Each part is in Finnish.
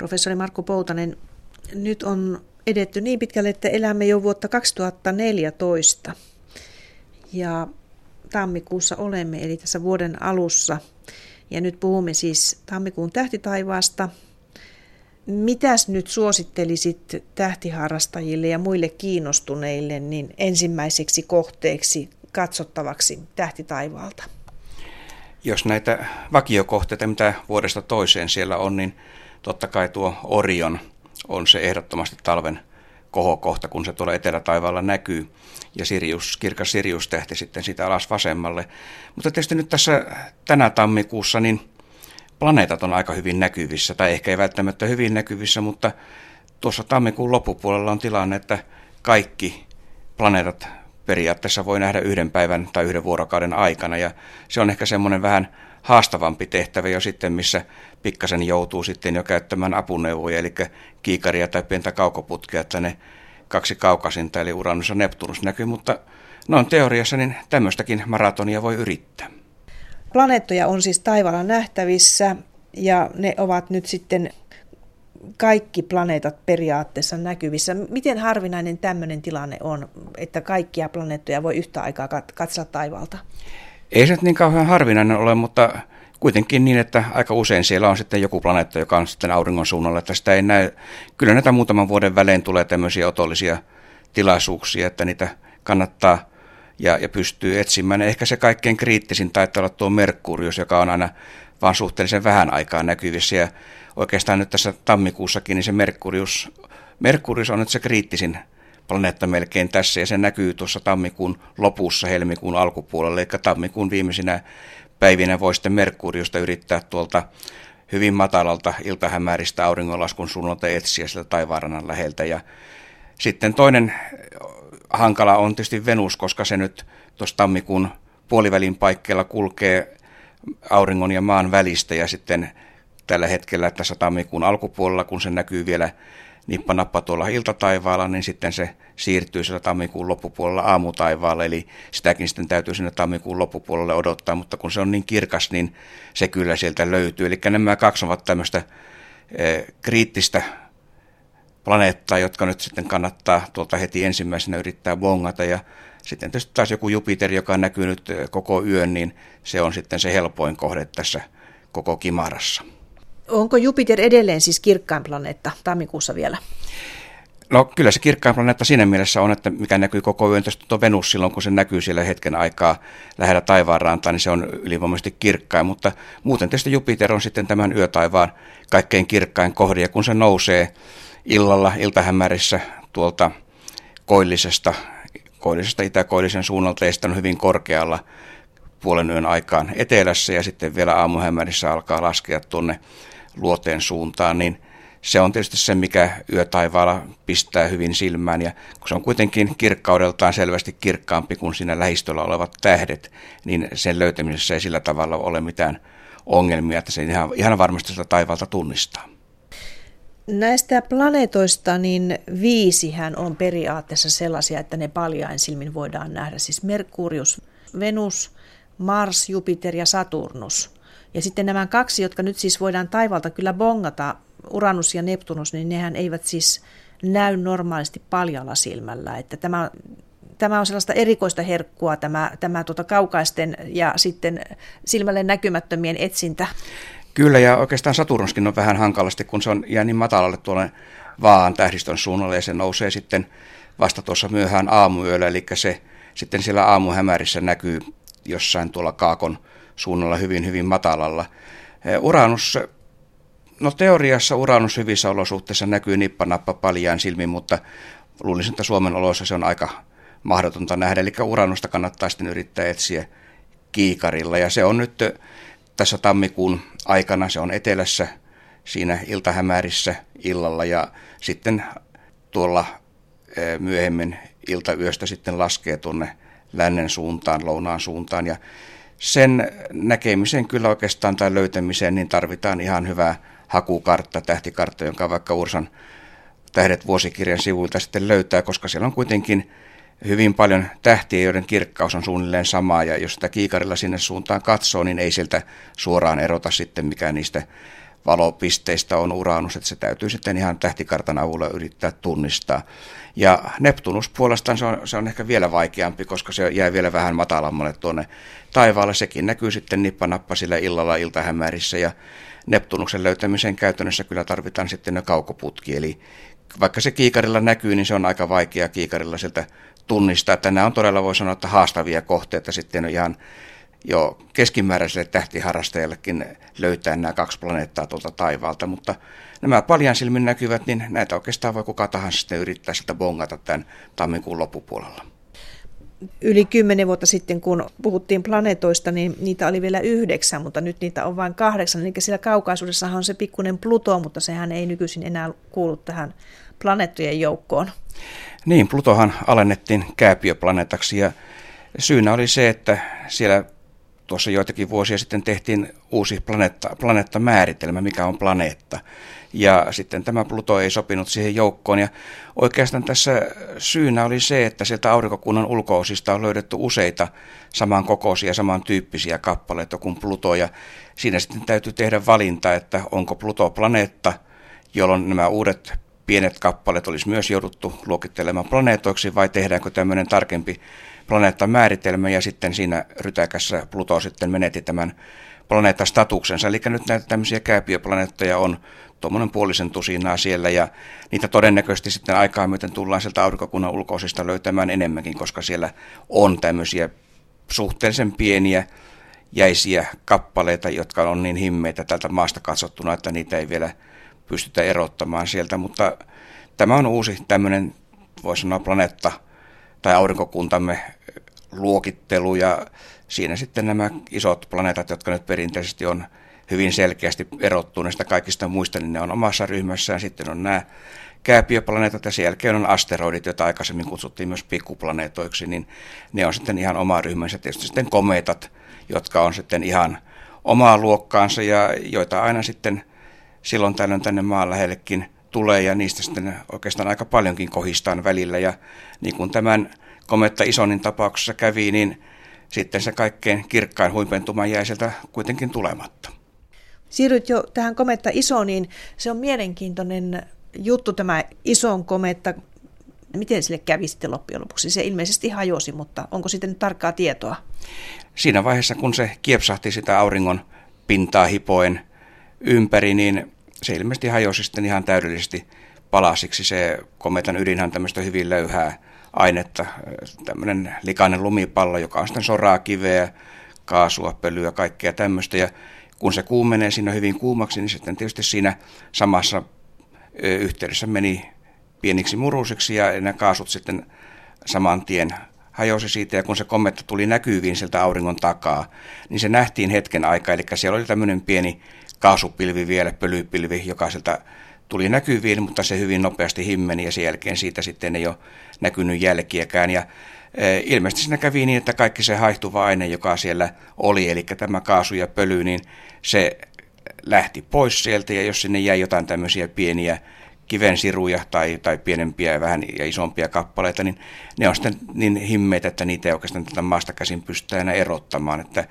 Professori Markku Poutanen, nyt on edetty niin pitkälle, että elämme jo vuotta 2014. Ja tammikuussa olemme, eli tässä vuoden alussa. Ja nyt puhumme siis tammikuun tähtitaivaasta. Mitäs nyt suosittelisit tähtiharrastajille ja muille kiinnostuneille niin ensimmäiseksi kohteeksi katsottavaksi tähtitaivaalta? Jos näitä vakiokohteita, mitä vuodesta toiseen siellä on, niin totta kai tuo Orion on se ehdottomasti talven kohokohta, kun se tuolla etelätaivaalla näkyy, ja Sirius, kirkas Sirius-tähti sitten sitä alas vasemmalle. Mutta tietysti nyt tässä tänä tammikuussa, niin planeetat on aika hyvin näkyvissä, tai ehkä ei välttämättä hyvin näkyvissä, mutta tuossa tammikuun loppupuolella on tilanne, että kaikki planeetat periaatteessa voi nähdä yhden päivän tai yhden vuorokauden aikana, ja se on ehkä semmoinen vähän haastavampi tehtävä jo sitten, missä pikkasen joutuu sitten jo käyttämään apuneuvoja, eli kiikaria tai pientä kaukoputkea, että ne kaksi kaukasinta, eli Uranus ja Neptunus näkyy, mutta noin teoriassa niin tämmöistäkin maratonia voi yrittää. Planeettoja on siis taivaalla nähtävissä ja ne ovat nyt sitten kaikki planeetat periaatteessa näkyvissä. Miten harvinainen tämmöinen tilanne on, että kaikkia planeettoja voi yhtä aikaa katsella taivaalta? Ei se niin kauhean harvinainen ole, mutta kuitenkin niin, että aika usein siellä on sitten joku planeetta, joka on sitten auringon suunnalla, että sitä ei näe. Kyllä näitä muutaman vuoden välein tulee tämmöisiä otollisia tilaisuuksia, että niitä kannattaa ja, ja pystyy etsimään. Ehkä se kaikkein kriittisin taitaa olla tuo Merkurius, joka on aina vaan suhteellisen vähän aikaa näkyvissä. Ja oikeastaan nyt tässä tammikuussakin, niin se Merkurius, Merkurius on nyt se kriittisin planeetta melkein tässä, ja se näkyy tuossa tammikuun lopussa, helmikuun alkupuolella, eli tammikuun viimeisinä päivinä voi sitten Merkuriusta yrittää tuolta hyvin matalalta iltahämäristä auringonlaskun suunnalta etsiä sieltä taivaanrannan läheltä. Ja sitten toinen hankala on tietysti Venus, koska se nyt tuossa tammikuun puolivälin paikkeilla kulkee auringon ja maan välistä ja sitten tällä hetkellä tässä tammikuun alkupuolella, kun se näkyy vielä nippanappa tuolla iltataivaalla, niin sitten se siirtyy siellä tammikuun loppupuolella aamutaivaalla, eli sitäkin sitten täytyy sinne tammikuun loppupuolelle odottaa, mutta kun se on niin kirkas, niin se kyllä sieltä löytyy. Eli nämä kaksi ovat tämmöistä e, kriittistä planeettaa, jotka nyt sitten kannattaa tuolta heti ensimmäisenä yrittää bongata, ja sitten tietysti taas joku Jupiter, joka on näkynyt e, koko yön, niin se on sitten se helpoin kohde tässä koko kimarassa. Onko Jupiter edelleen siis kirkkain planeetta tammikuussa vielä? No kyllä se kirkkain planeetta siinä mielessä on, että mikä näkyy koko yön. Tietysti tuo Venus silloin, kun se näkyy siellä hetken aikaa lähellä taivaanrantaa, niin se on ylivoimaisesti kirkkain. Mutta muuten tietysti Jupiter on sitten tämän yötaivaan kaikkein kirkkain kohde. Ja kun se nousee illalla, iltahämärissä tuolta koillisesta, koillisesta itäkoillisen suunnalta ja on hyvin korkealla puolen yön aikaan etelässä ja sitten vielä aamuhämärissä alkaa laskea tuonne luoteen suuntaan, niin se on tietysti se, mikä yötaivaalla pistää hyvin silmään. Ja kun se on kuitenkin kirkkaudeltaan selvästi kirkkaampi kuin siinä lähistöllä olevat tähdet, niin sen löytämisessä ei sillä tavalla ole mitään ongelmia, että se ihan, ihan varmasti sitä taivaalta tunnistaa. Näistä planeetoista niin viisihän on periaatteessa sellaisia, että ne paljain silmin voidaan nähdä. Siis Merkurius, Venus, Mars, Jupiter ja Saturnus. Ja sitten nämä kaksi, jotka nyt siis voidaan taivalta kyllä bongata, Uranus ja Neptunus, niin nehän eivät siis näy normaalisti paljalla silmällä. Että tämä, tämä on sellaista erikoista herkkua, tämä, tämä tuota kaukaisten ja sitten silmälle näkymättömien etsintä. Kyllä, ja oikeastaan Saturnuskin on vähän hankalasti, kun se on jää niin matalalle tuolle vaan tähdistön suunnalle, ja se nousee sitten vasta tuossa myöhään aamuyöllä, eli se sitten siellä aamuhämärissä näkyy jossain tuolla Kaakon suunnalla hyvin, hyvin matalalla. Eh, Uranus, no teoriassa Uranus hyvissä olosuhteissa näkyy nippanappa paljaan silmin, mutta luulisin, että Suomen oloissa se on aika mahdotonta nähdä. Eli Uranusta kannattaa sitten yrittää etsiä kiikarilla. Ja se on nyt eh, tässä tammikuun aikana, se on etelässä siinä iltahämärissä illalla ja sitten tuolla eh, myöhemmin iltayöstä sitten laskee tuonne lännen suuntaan, lounaan suuntaan. Ja sen näkemiseen kyllä oikeastaan tai löytämiseen niin tarvitaan ihan hyvää hakukartta, tähtikartta, jonka vaikka Ursan tähdet vuosikirjan sivuilta sitten löytää, koska siellä on kuitenkin hyvin paljon tähtiä, joiden kirkkaus on suunnilleen sama, ja jos sitä kiikarilla sinne suuntaan katsoo, niin ei sieltä suoraan erota sitten, mikä niistä valopisteistä on Uranus, että se täytyy sitten ihan tähtikartan avulla yrittää tunnistaa. Ja Neptunus puolestaan se on, se on ehkä vielä vaikeampi, koska se jää vielä vähän matalammalle tuonne taivaalle. Sekin näkyy sitten nippanappa sillä illalla iltahämärissä ja Neptunuksen löytämiseen käytännössä kyllä tarvitaan sitten ne kaukoputki. Eli vaikka se kiikarilla näkyy, niin se on aika vaikea kiikarilla sieltä tunnistaa. Että nämä on todella, voi sanoa, että haastavia kohteita sitten ihan jo keskimääräiselle tähtiharrastajallekin löytää nämä kaksi planeettaa tuolta taivaalta, mutta nämä paljon silmin näkyvät, niin näitä oikeastaan voi kuka tahansa sitten yrittää sitä bongata tämän tammikuun loppupuolella. Yli kymmenen vuotta sitten, kun puhuttiin planeetoista, niin niitä oli vielä yhdeksän, mutta nyt niitä on vain kahdeksan. Eli siellä kaukaisuudessahan on se pikkuinen Pluto, mutta sehän ei nykyisin enää kuulu tähän planeettojen joukkoon. Niin, Plutohan alennettiin kääpiöplaneetaksi ja syynä oli se, että siellä tuossa joitakin vuosia sitten tehtiin uusi planeetta, planeettamääritelmä, mikä on planeetta. Ja sitten tämä Pluto ei sopinut siihen joukkoon. Ja oikeastaan tässä syynä oli se, että sieltä aurinkokunnan ulkoosista on löydetty useita samankokoisia, samantyyppisiä kappaleita kuin Pluto. Ja siinä sitten täytyy tehdä valinta, että onko Pluto planeetta, jolloin nämä uudet pienet kappaleet olisi myös jouduttu luokittelemaan planeetoiksi, vai tehdäänkö tämmöinen tarkempi planeettamääritelmä ja sitten siinä rytäkässä Pluto sitten menetti tämän planeettastatuksensa. Eli nyt näitä tämmöisiä kääpiöplaneettoja on tuommoinen puolisen tusinaa siellä ja niitä todennäköisesti sitten aikaa myöten tullaan sieltä aurinkokunnan ulkoisista löytämään enemmänkin, koska siellä on tämmöisiä suhteellisen pieniä jäisiä kappaleita, jotka on niin himmeitä tältä maasta katsottuna, että niitä ei vielä pystytä erottamaan sieltä, mutta tämä on uusi tämmöinen, voisi sanoa planeetta tai aurinkokuntamme luokittelu ja siinä sitten nämä isot planeetat, jotka nyt perinteisesti on hyvin selkeästi erottuneista kaikista muista, niin ne on omassa ryhmässään. Sitten on nämä kääpiöplaneetat ja sen jälkeen on asteroidit, joita aikaisemmin kutsuttiin myös pikkuplaneetoiksi, niin ne on sitten ihan oma ryhmänsä. Tietysti sitten kometat, jotka on sitten ihan omaa luokkaansa ja joita aina sitten silloin tällöin tänne maan lähellekin tulee ja niistä sitten oikeastaan aika paljonkin kohistaan välillä. Ja niin kuin tämän kometta Isonin tapauksessa kävi, niin sitten se kaikkein kirkkain huipentuma jäi sieltä kuitenkin tulematta. Siirryt jo tähän kometta Isoniin. Se on mielenkiintoinen juttu tämä ison kometta. Miten sille kävi sitten loppujen lopuksi? Se ilmeisesti hajosi, mutta onko sitten tarkkaa tietoa? Siinä vaiheessa, kun se kiepsahti sitä auringon pintaa hipoen ympäri, niin se ilmeisesti hajosi sitten ihan täydellisesti palasiksi. Se kometan ydinhän tämmöistä hyvin löyhää ainetta, tämmöinen likainen lumipallo, joka on sitten soraa, kiveä, kaasua, pölyä, kaikkea tämmöistä. Ja kun se kuumenee siinä hyvin kuumaksi, niin sitten tietysti siinä samassa yhteydessä meni pieniksi murusiksi ja nämä kaasut sitten saman tien hajosi siitä ja kun se kometta tuli näkyviin sieltä auringon takaa, niin se nähtiin hetken aikaa. Eli siellä oli tämmöinen pieni kaasupilvi vielä, pölypilvi, joka sieltä tuli näkyviin, mutta se hyvin nopeasti himmeni ja sen jälkeen siitä sitten ei ole näkynyt jälkiäkään. Ja e, ilmeisesti siinä kävi niin, että kaikki se haihtuva aine, joka siellä oli, eli tämä kaasu ja pöly, niin se lähti pois sieltä ja jos sinne jäi jotain tämmöisiä pieniä kivensiruja tai, tai pienempiä vähän ja isompia kappaleita, niin ne on sitten niin himmeitä, että niitä ei oikeastaan tätä maasta käsin pystytä enää erottamaan. Että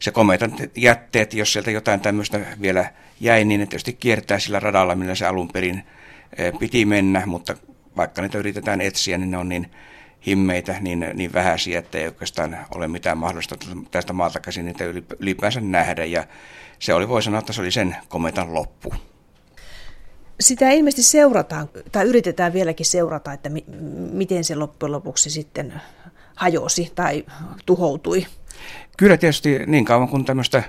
se kometan jätteet, jos sieltä jotain tämmöistä vielä jäi, niin ne tietysti kiertää sillä radalla, millä se alun perin e, piti mennä, mutta vaikka niitä yritetään etsiä, niin ne on niin himmeitä, niin, niin vähäisiä, että ei oikeastaan ole mitään mahdollista tästä maalta käsin niitä ylipäänsä nähdä. Ja se oli, voi sanoa, että se oli sen kometan loppu. Sitä ilmeisesti seurataan, tai yritetään vieläkin seurata, että mi- miten se loppujen lopuksi sitten hajosi tai tuhoutui. Kyllä tietysti niin kauan kuin tämmöistä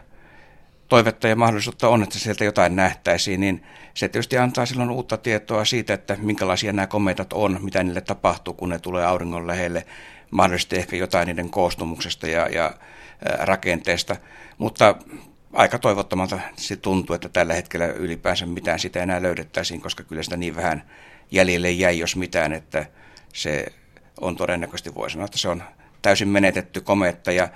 toivetta ja mahdollisuutta on, että sieltä jotain nähtäisiin, niin se tietysti antaa silloin uutta tietoa siitä, että minkälaisia nämä kometat on, mitä niille tapahtuu, kun ne tulee auringon lähelle, mahdollisesti ehkä jotain niiden koostumuksesta ja, ja rakenteesta, mutta aika toivottomalta se tuntuu, että tällä hetkellä ylipäänsä mitään sitä enää löydettäisiin, koska kyllä sitä niin vähän jäljelle jäi, jos mitään, että se on todennäköisesti, voi sanoa, että se on täysin menetetty kometta. Ja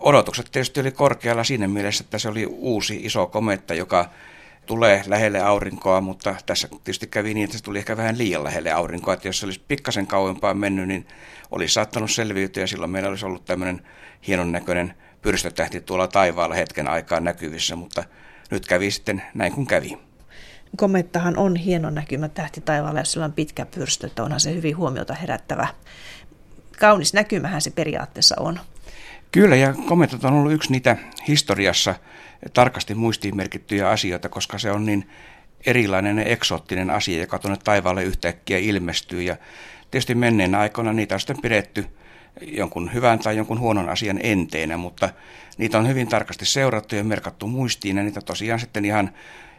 odotukset tietysti oli korkealla siinä mielessä, että se oli uusi iso kometta, joka tulee lähelle aurinkoa, mutta tässä tietysti kävi niin, että se tuli ehkä vähän liian lähelle aurinkoa, että jos se olisi pikkasen kauempaa mennyt, niin olisi saattanut selviytyä. Ja silloin meillä olisi ollut tämmöinen hienon näköinen pyrstötähti tuolla taivaalla hetken aikaa näkyvissä, mutta nyt kävi sitten näin kuin kävi. Komettahan on hieno näkymä tähti taivaalla, jos sillä on pitkä pyrstö, että onhan se hyvin huomiota herättävä. Kaunis näkymähän se periaatteessa on. Kyllä, ja kometat on ollut yksi niitä historiassa tarkasti muistiin merkittyjä asioita, koska se on niin erilainen ja eksoottinen asia, joka tuonne taivaalle yhtäkkiä ilmestyy. Ja tietysti menneen aikoina niitä on sitten pidetty jonkun hyvän tai jonkun huonon asian enteenä, mutta niitä on hyvin tarkasti seurattu ja merkattu muistiin ja niitä tosiaan sitten ihan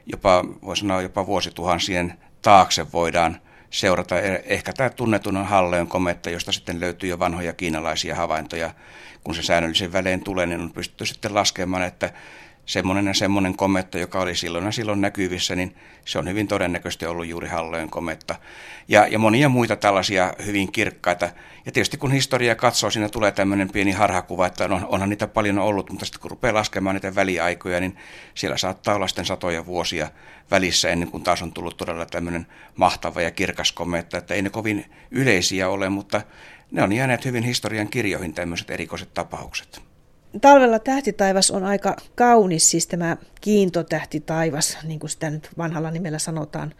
jopa, voi sanoa jopa vuosituhansien taakse voidaan seurata. E, ehkä tämä tunnetun on Halleon kometta, josta sitten löytyy jo vanhoja kiinalaisia havaintoja. Kun se säännöllisen välein tulee, niin on pystytty sitten laskemaan, että semmoinen ja semmoinen kometta, joka oli silloin ja silloin näkyvissä, niin se on hyvin todennäköisesti ollut juuri Hallöön kometta. Ja, ja monia muita tällaisia hyvin kirkkaita. Ja tietysti kun historia katsoo, siinä tulee tämmöinen pieni harhakuva, että on, onhan niitä paljon ollut, mutta sitten kun rupeaa laskemaan niitä väliaikoja, niin siellä saattaa olla sitten satoja vuosia välissä ennen kuin taas on tullut todella tämmöinen mahtava ja kirkas kometta, että ei ne kovin yleisiä ole, mutta ne on jääneet hyvin historian kirjoihin tämmöiset erikoiset tapaukset. Talvella tähtitaivas on aika kaunis, siis tämä kiintotähtitaivas, niin kuin sitä nyt vanhalla nimellä sanotaan,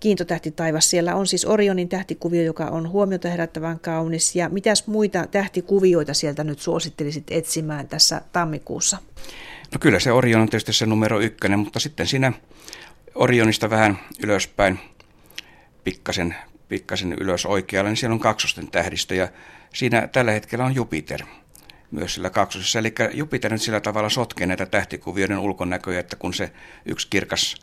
kiintotähtitaivas. Siellä on siis Orionin tähtikuvio, joka on huomiota herättävän kaunis. Ja mitäs muita tähtikuvioita sieltä nyt suosittelisit etsimään tässä tammikuussa? No kyllä se Orion on tietysti se numero ykkönen, mutta sitten siinä Orionista vähän ylöspäin, pikkasen, pikkasen ylös oikealle, niin siellä on kaksosten tähdistö ja siinä tällä hetkellä on Jupiter – myös sillä kaksosessa. Eli Jupiter nyt sillä tavalla sotkee näitä tähtikuvioiden ulkonäköjä, että kun se yksi kirkas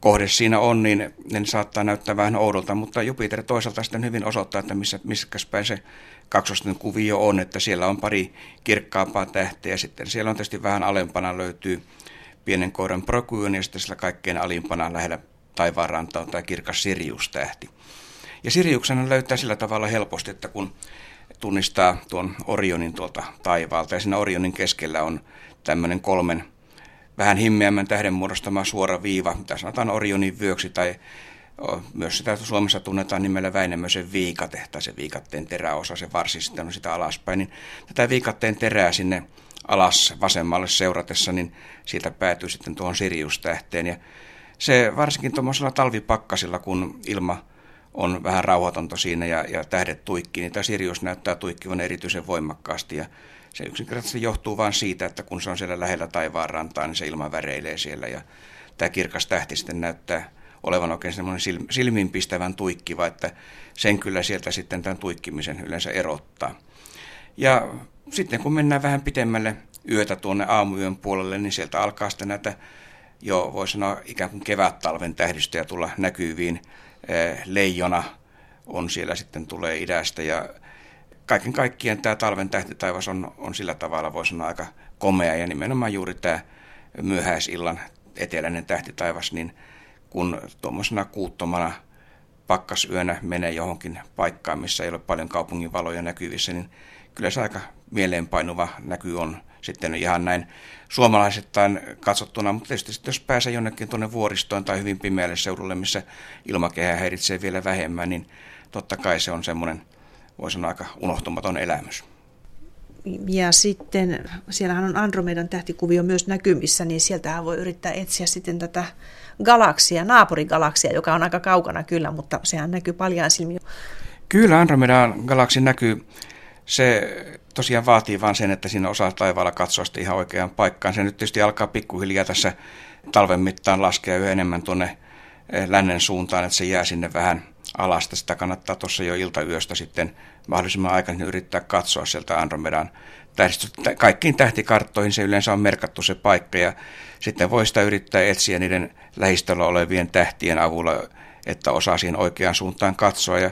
kohde siinä on, niin ne saattaa näyttää vähän oudolta, mutta Jupiter toisaalta sitten hyvin osoittaa, että missä, missä päin se kaksosten kuvio on, että siellä on pari kirkkaampaa tähteä, sitten siellä on tietysti vähän alempana löytyy pienen koiran Procyon ja sitten sillä kaikkein alimpana lähellä taivaanrantaa on tämä kirkas Sirius-tähti. Ja Siriuksen löytää sillä tavalla helposti, että kun tunnistaa tuon Orionin tuolta taivaalta. Ja siinä Orionin keskellä on tämmöinen kolmen vähän himmeämmän tähden muodostama suora viiva, mitä sanotaan Orionin vyöksi tai myös sitä Suomessa tunnetaan nimellä Väinämöisen viikate, tai se viikatteen teräosa, se varsi sitten on sitä alaspäin, niin tätä viikatteen terää sinne alas vasemmalle seuratessa, niin siitä päätyy sitten tuohon Sirius-tähteen. Ja se varsinkin tuommoisella talvipakkasilla, kun ilma on vähän rauhatonta siinä ja, ja tähdet tuikkii, niin tämä Sirius näyttää tuikkivan erityisen voimakkaasti ja se yksinkertaisesti johtuu vain siitä, että kun se on siellä lähellä taivaan rantaa, niin se ilma väreilee siellä ja tämä kirkas tähti sitten näyttää olevan oikein semmoinen silmiinpistävän tuikkiva, että sen kyllä sieltä sitten tämän tuikkimisen yleensä erottaa. Ja sitten kun mennään vähän pitemmälle yötä tuonne aamuyön puolelle, niin sieltä alkaa sitten näitä jo voi sanoa ikään kuin kevät-talven tähdistöjä tulla näkyviin. Eh, leijona on siellä sitten tulee idästä ja kaiken kaikkien tämä talven tähtitaivas on, on sillä tavalla voi sanoa aika komea ja nimenomaan juuri tämä myöhäisillan eteläinen tähtitaivas, niin kun tuommoisena kuuttomana pakkasyönä menee johonkin paikkaan, missä ei ole paljon kaupungin valoja näkyvissä, niin kyllä se aika mieleenpainuva näky on sitten ihan näin suomalaisittain katsottuna, mutta tietysti sitten jos pääsee jonnekin tuonne vuoristoon tai hyvin pimeälle seudulle, missä ilmakehä häiritsee vielä vähemmän, niin totta kai se on semmoinen, voisi sanoa, aika unohtumaton elämys. Ja sitten siellähän on Andromedan tähtikuvio myös näkymissä, niin sieltähän voi yrittää etsiä sitten tätä galaksia, naapurigalaksia, joka on aika kaukana kyllä, mutta sehän näkyy paljon silmiin. Kyllä Andromedan galaksi näkyy. Se tosiaan vaatii vain sen, että siinä osaa taivaalla katsoa sitä ihan oikeaan paikkaan. Se nyt tietysti alkaa pikkuhiljaa tässä talven mittaan laskea yhä enemmän tuonne eh, lännen suuntaan, että se jää sinne vähän alasta. Sitä kannattaa tuossa jo iltayöstä sitten mahdollisimman aikaisin yrittää katsoa sieltä Andromedan tähdistöstä. Kaikkiin tähtikarttoihin se yleensä on merkattu se paikka ja sitten voi sitä yrittää etsiä niiden lähistöllä olevien tähtien avulla, että osaa siihen oikeaan suuntaan katsoa. Ja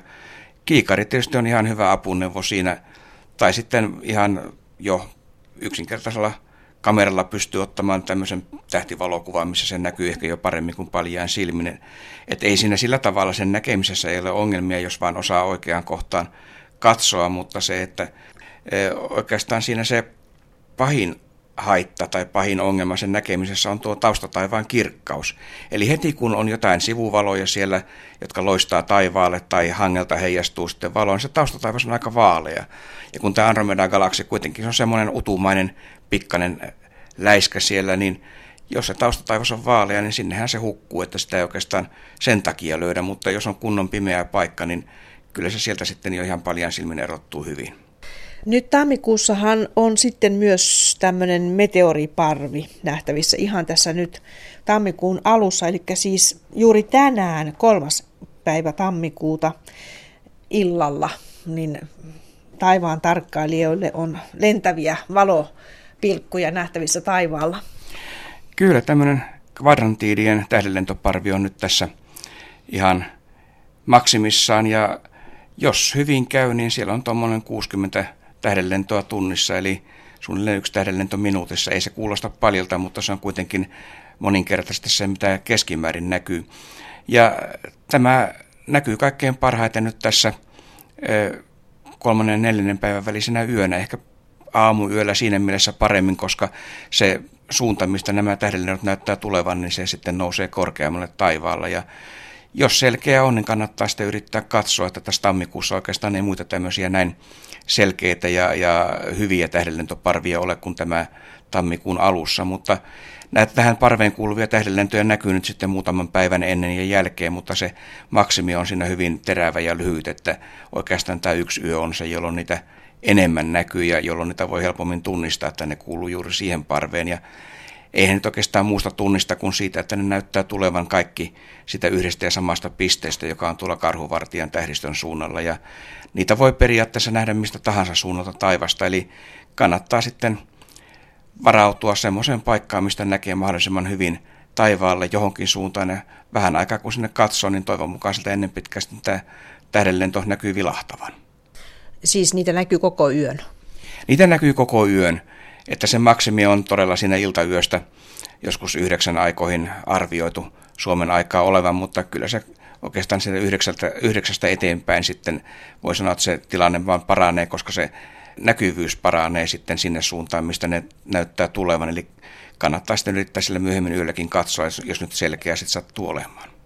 kiikari tietysti on ihan hyvä apuneuvo siinä tai sitten ihan jo yksinkertaisella kameralla pystyy ottamaan tämmöisen tähtivalokuvan, missä se näkyy ehkä jo paremmin kuin paljaan silminen. Että ei siinä sillä tavalla sen näkemisessä ei ole ongelmia, jos vaan osaa oikeaan kohtaan katsoa, mutta se, että e, oikeastaan siinä se pahin haitta tai pahin ongelma sen näkemisessä on tuo taustataivaan kirkkaus. Eli heti kun on jotain sivuvaloja siellä, jotka loistaa taivaalle tai hangelta heijastuu sitten valoon, se taustataivas on aika vaalea. Ja kun tämä Andromeda-galaksi kuitenkin on semmoinen utumainen pikkanen läiskä siellä, niin jos se taustataivas on vaalea, niin sinnehän se hukkuu, että sitä ei oikeastaan sen takia löydä, mutta jos on kunnon pimeä paikka, niin kyllä se sieltä sitten jo ihan paljon silmin erottuu hyvin. Nyt tammikuussahan on sitten myös tämmöinen meteoriparvi nähtävissä ihan tässä nyt tammikuun alussa, eli siis juuri tänään, kolmas päivä tammikuuta illalla, niin taivaan tarkkailijoille on lentäviä valopilkkuja nähtävissä taivaalla. Kyllä, tämmöinen kvadrantiidien tähdenlentoparvi on nyt tässä ihan maksimissaan ja jos hyvin käy, niin siellä on tuommoinen 60 tähdenlentoa tunnissa, eli suunnilleen yksi tähdenlento minuutissa. Ei se kuulosta paljolta, mutta se on kuitenkin moninkertaisesti se, mitä keskimäärin näkyy. Ja tämä näkyy kaikkein parhaiten nyt tässä kolmannen ja neljännen päivän välisenä yönä, ehkä aamuyöllä siinä mielessä paremmin, koska se suunta, mistä nämä tähdenlennot näyttää tulevan, niin se sitten nousee korkeammalle taivaalla. Ja jos selkeä on, niin kannattaa sitten yrittää katsoa, että tässä tammikuussa oikeastaan ei muita tämmöisiä näin selkeitä ja, ja hyviä tähdenlentoparvia ole kuin tämä tammikuun alussa, mutta näitä tähän parveen kuuluvia tähdenlentoja näkyy nyt sitten muutaman päivän ennen ja jälkeen, mutta se maksimi on siinä hyvin terävä ja lyhyt, että oikeastaan tämä yksi yö on se, jolloin niitä enemmän näkyy ja jolloin niitä voi helpommin tunnistaa, että ne kuuluu juuri siihen parveen. Ja eihän nyt oikeastaan muusta tunnista kuin siitä, että ne näyttää tulevan kaikki sitä yhdestä ja samasta pisteestä, joka on tuolla karhuvartijan tähdistön suunnalla. Ja niitä voi periaatteessa nähdä mistä tahansa suunnalta taivasta, eli kannattaa sitten varautua semmoiseen paikkaan, mistä näkee mahdollisimman hyvin taivaalle johonkin suuntaan. Ja vähän aikaa kun sinne katsoo, niin toivon mukaan siltä ennen pitkästi tämä tähdenlento näkyy vilahtavan. Siis niitä näkyy koko yön? Niitä näkyy koko yön, että se maksimi on todella siinä iltayöstä joskus yhdeksän aikoihin arvioitu Suomen aikaa olevan, mutta kyllä se oikeastaan sieltä yhdeksältä, yhdeksästä eteenpäin sitten voi sanoa, että se tilanne vaan paranee, koska se näkyvyys paranee sitten sinne suuntaan, mistä ne näyttää tulevan. Eli kannattaa sitten yrittää sille myöhemmin yölläkin katsoa, jos nyt selkeä sitten sattuu olemaan.